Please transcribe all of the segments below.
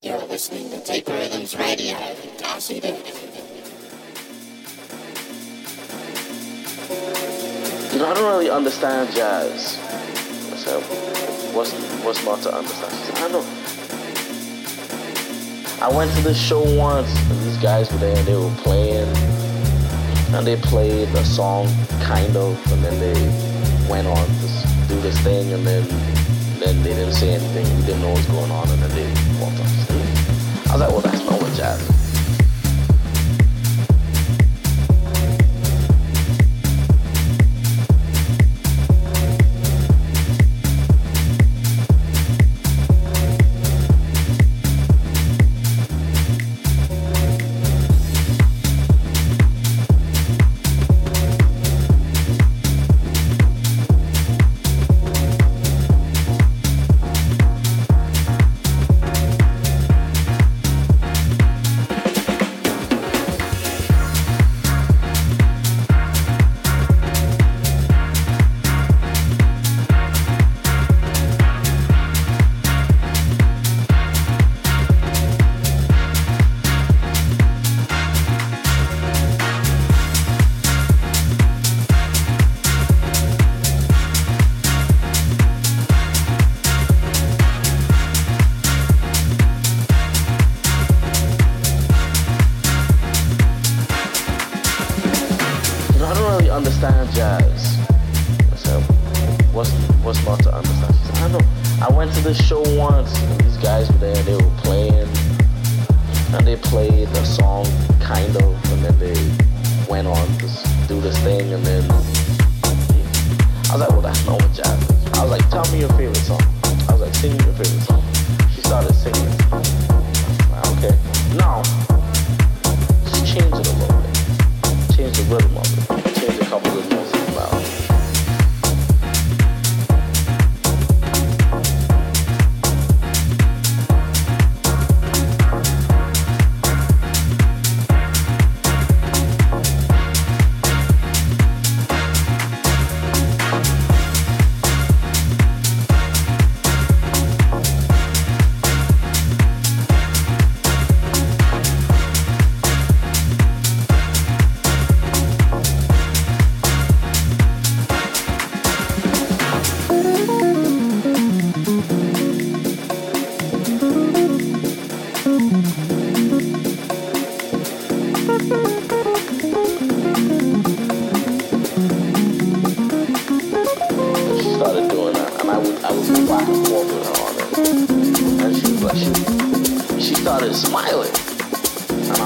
You're listening to Deeper Rhythms Radio with Darcy. You know, I don't really understand jazz. So, what's what's not to understand? I don't. I went to this show once, and these guys were there, and they were playing, and they played a song, kind of, and then they went on to do this thing, and then then they didn't say anything. We didn't know what was going on, and then they walked off like, well, that's not what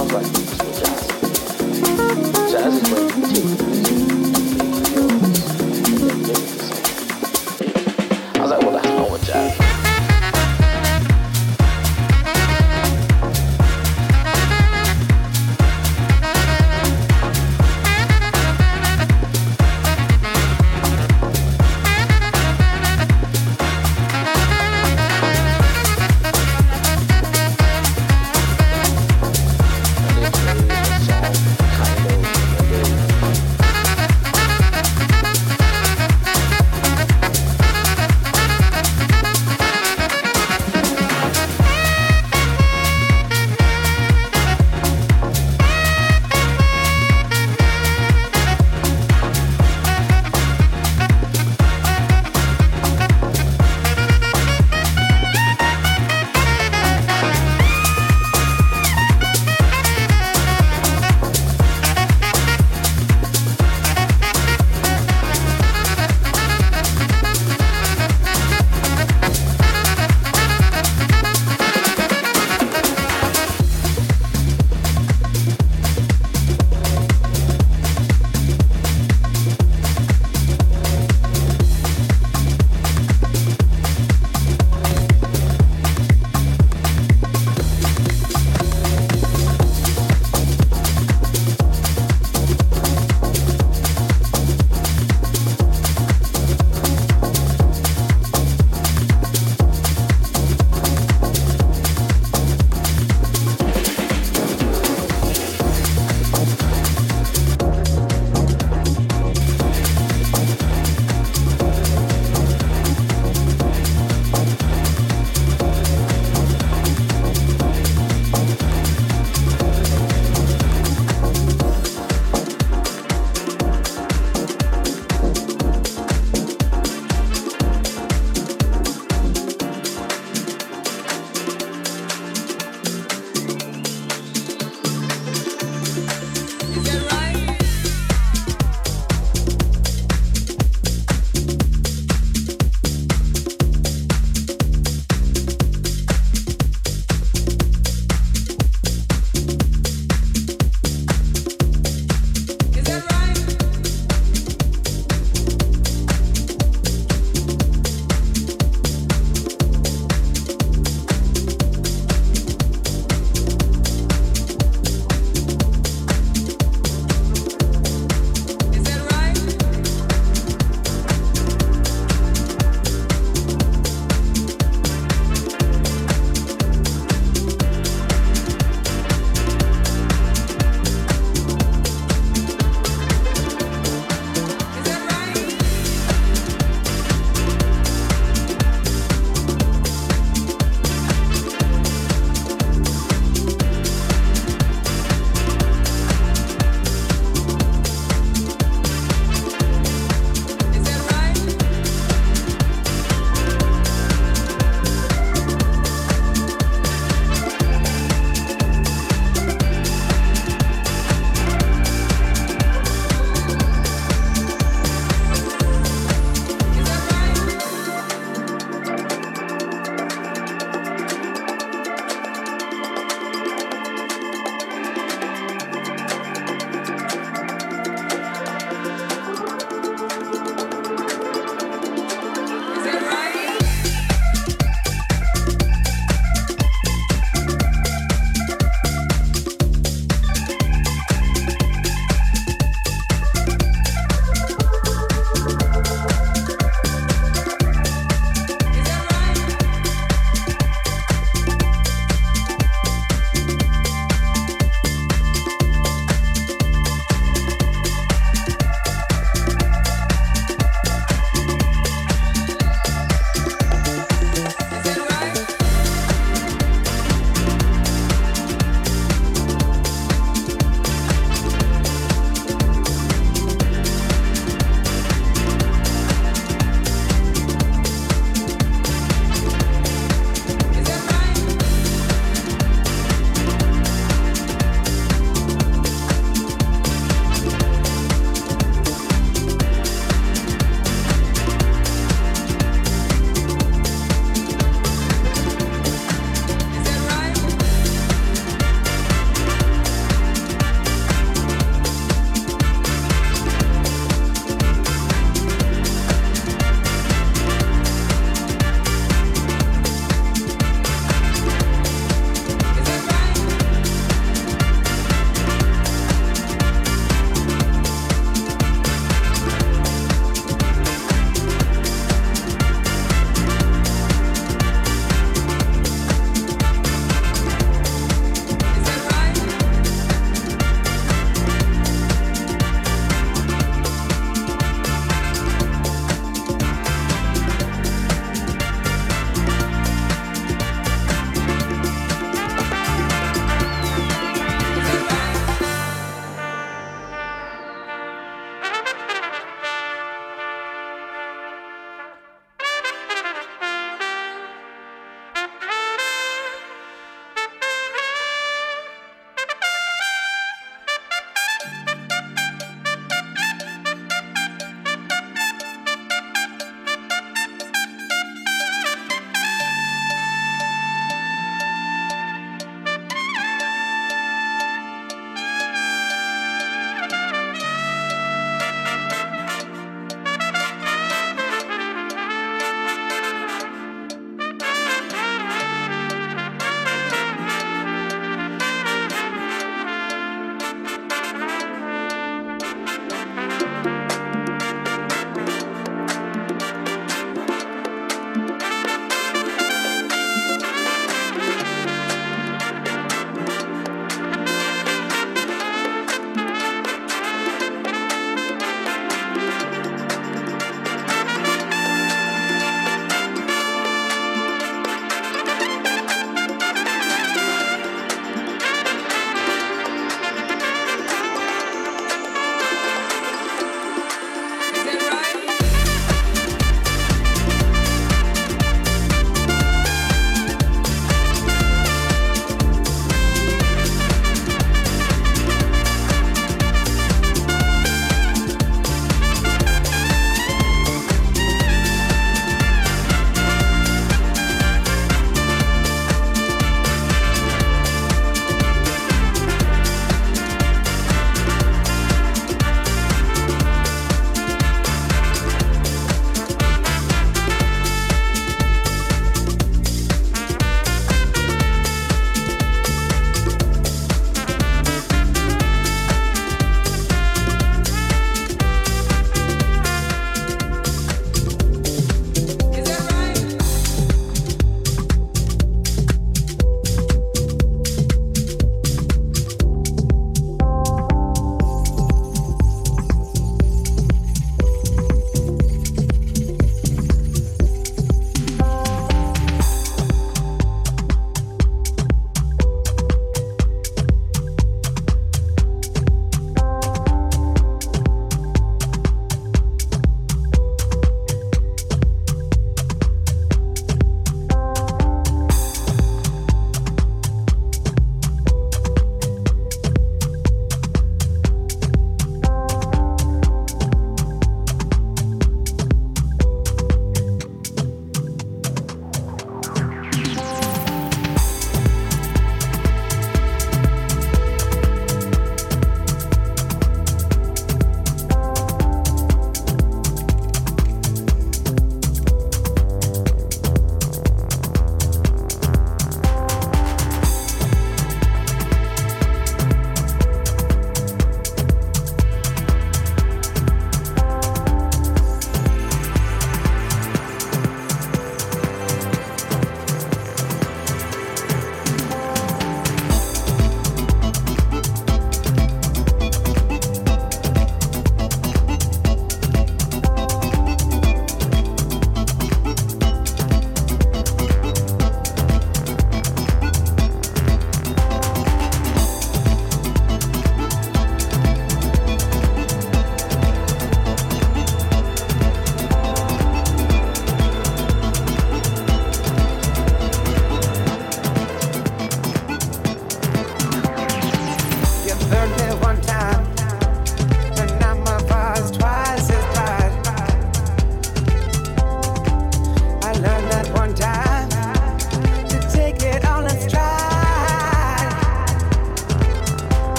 was like, "That's what jazz. Jazz is when you take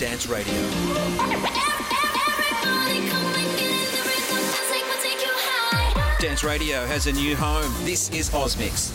Dance Radio. Dance Radio has a new home. This is Osmix.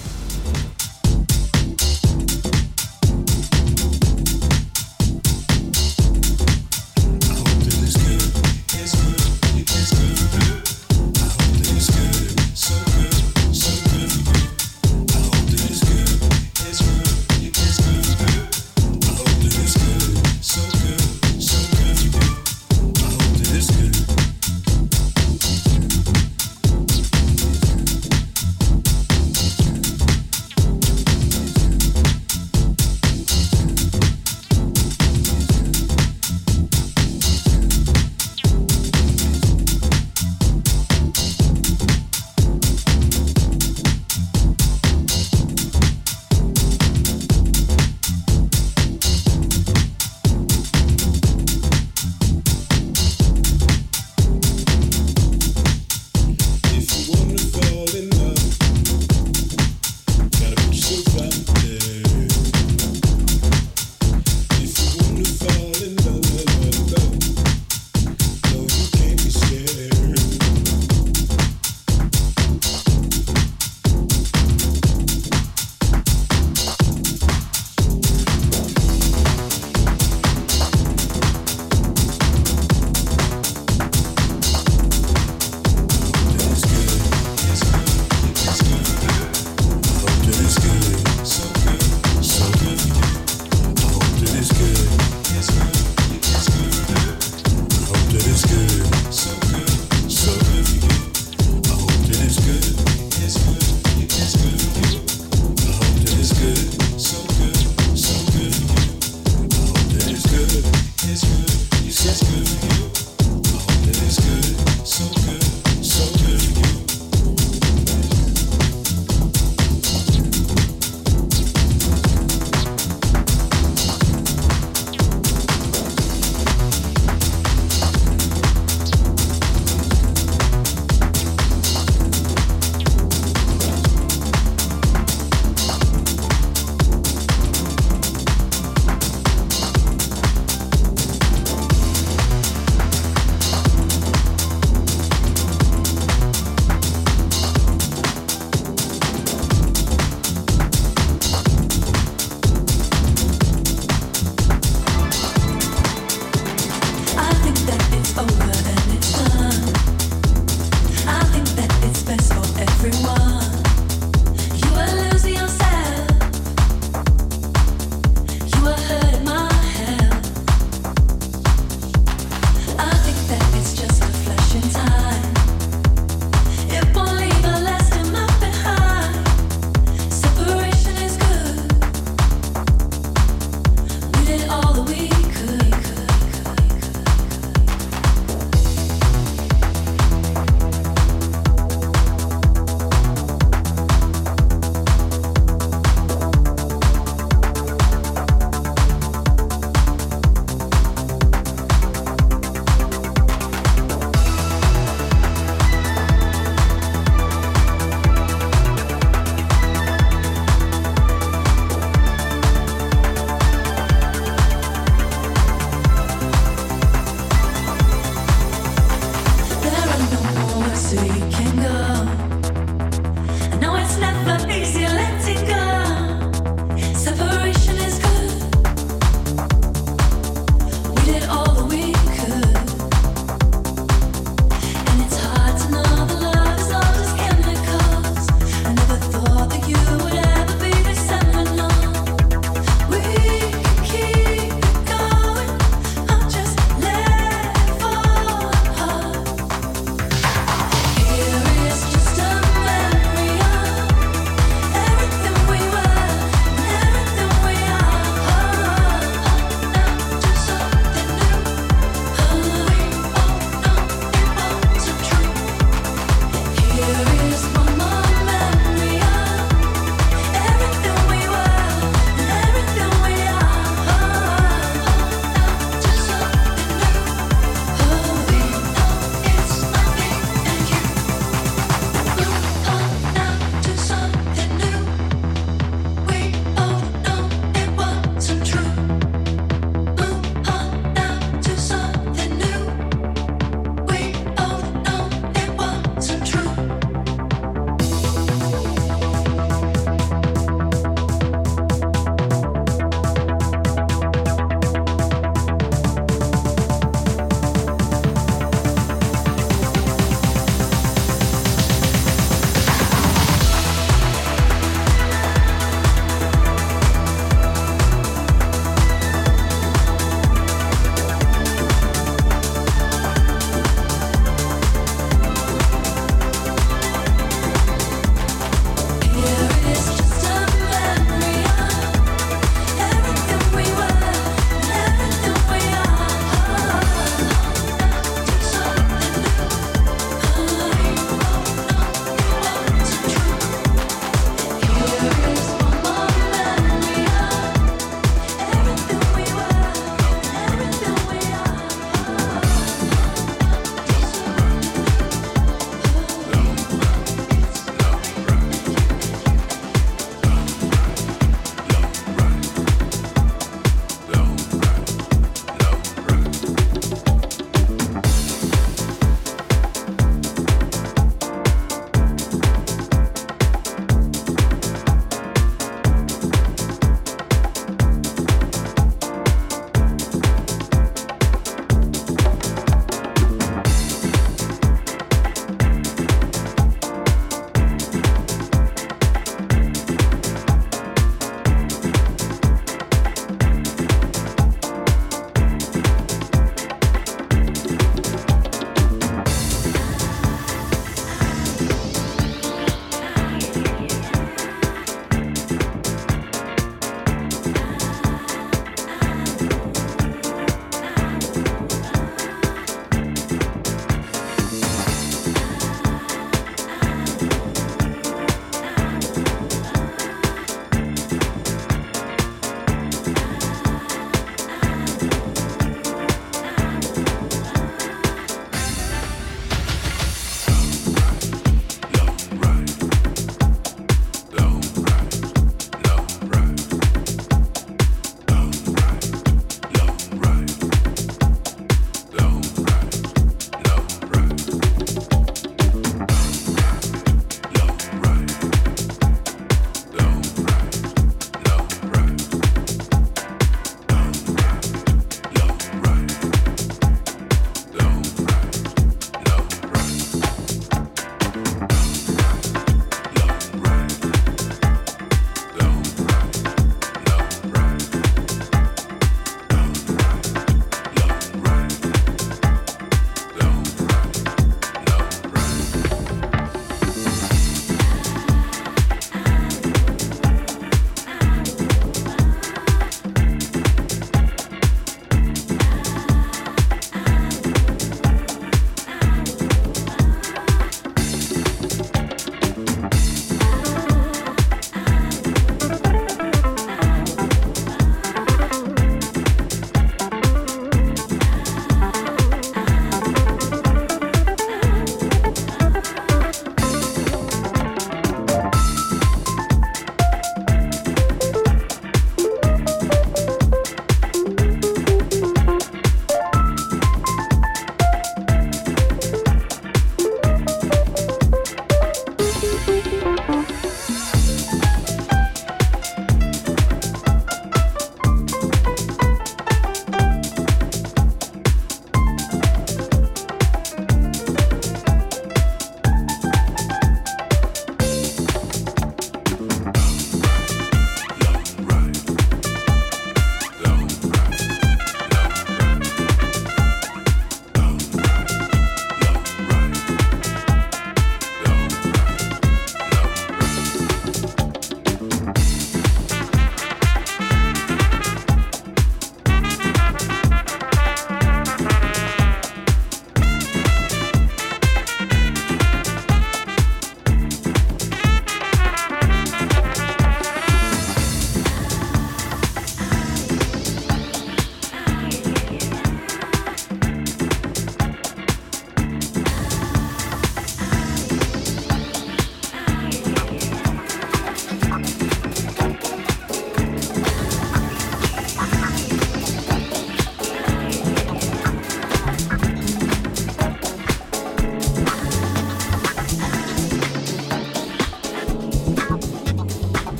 good.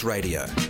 Radio.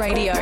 Radio.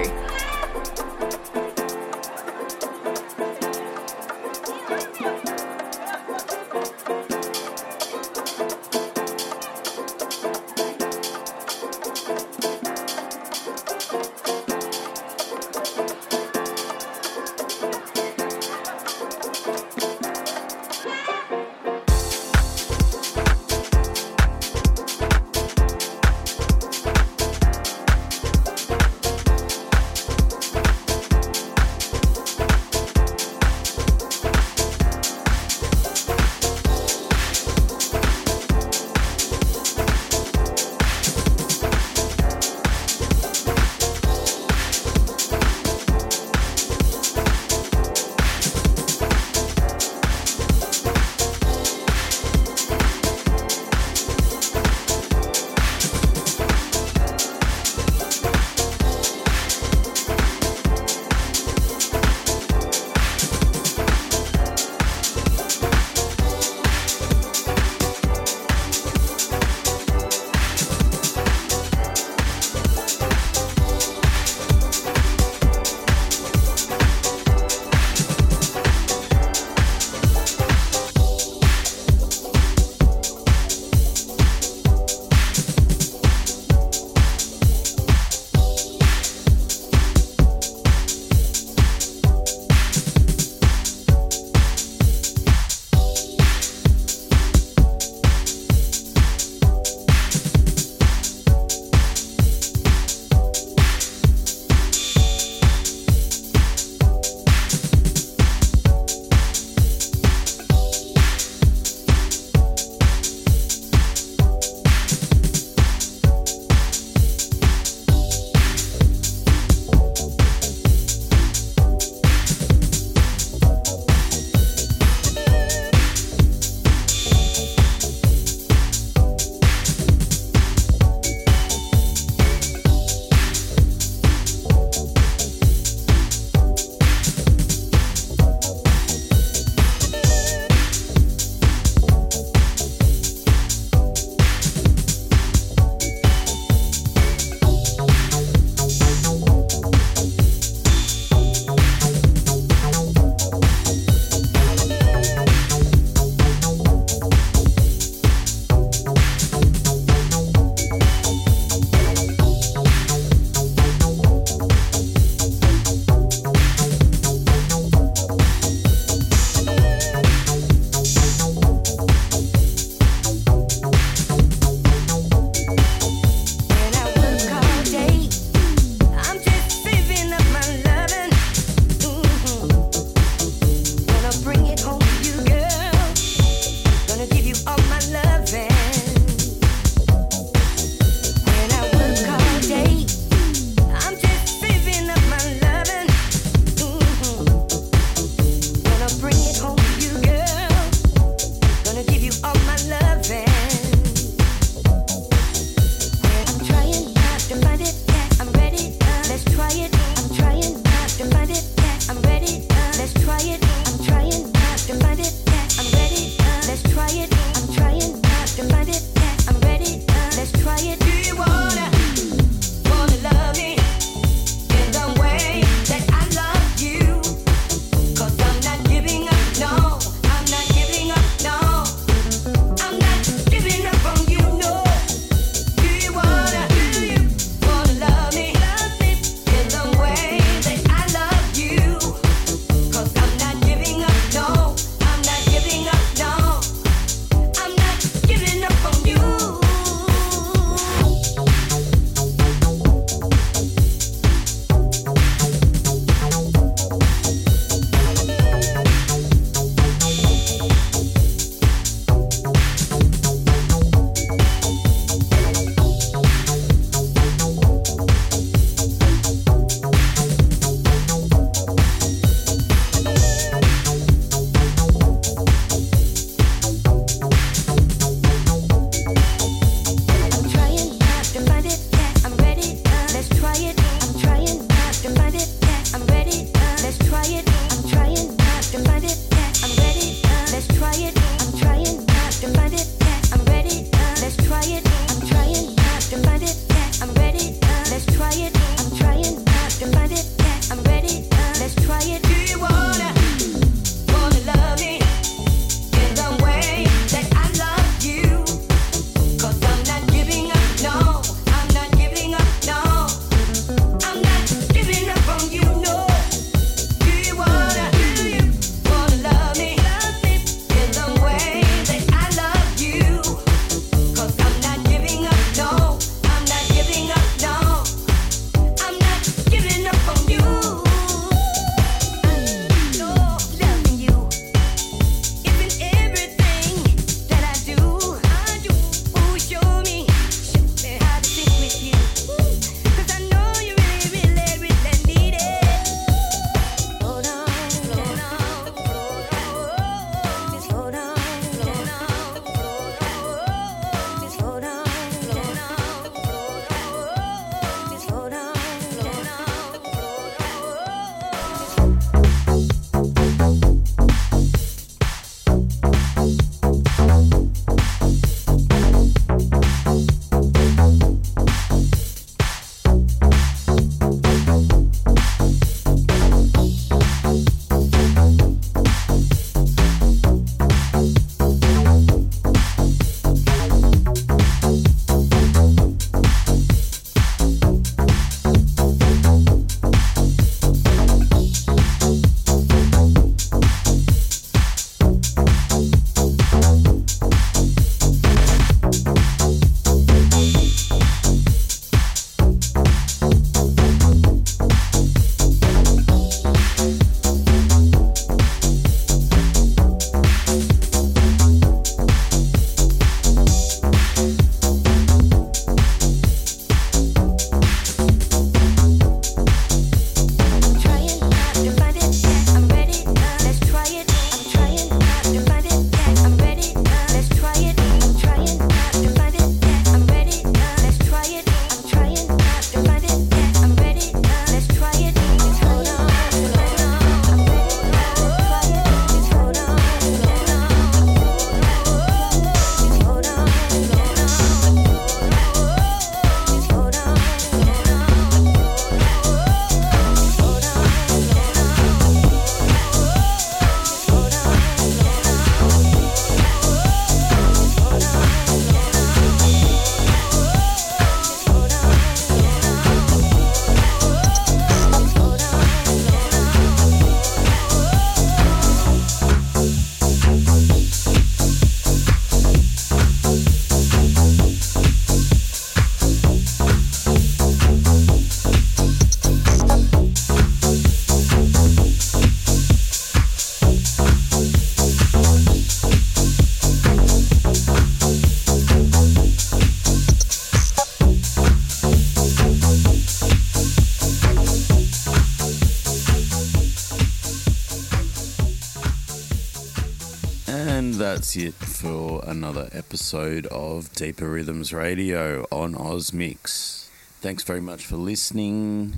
That's it for another episode of Deeper Rhythms Radio on Ozmix. Thanks very much for listening.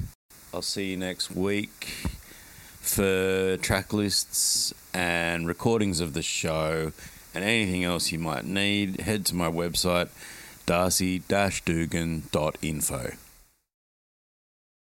I'll see you next week for track lists and recordings of the show and anything else you might need. Head to my website darcy-dugan.info.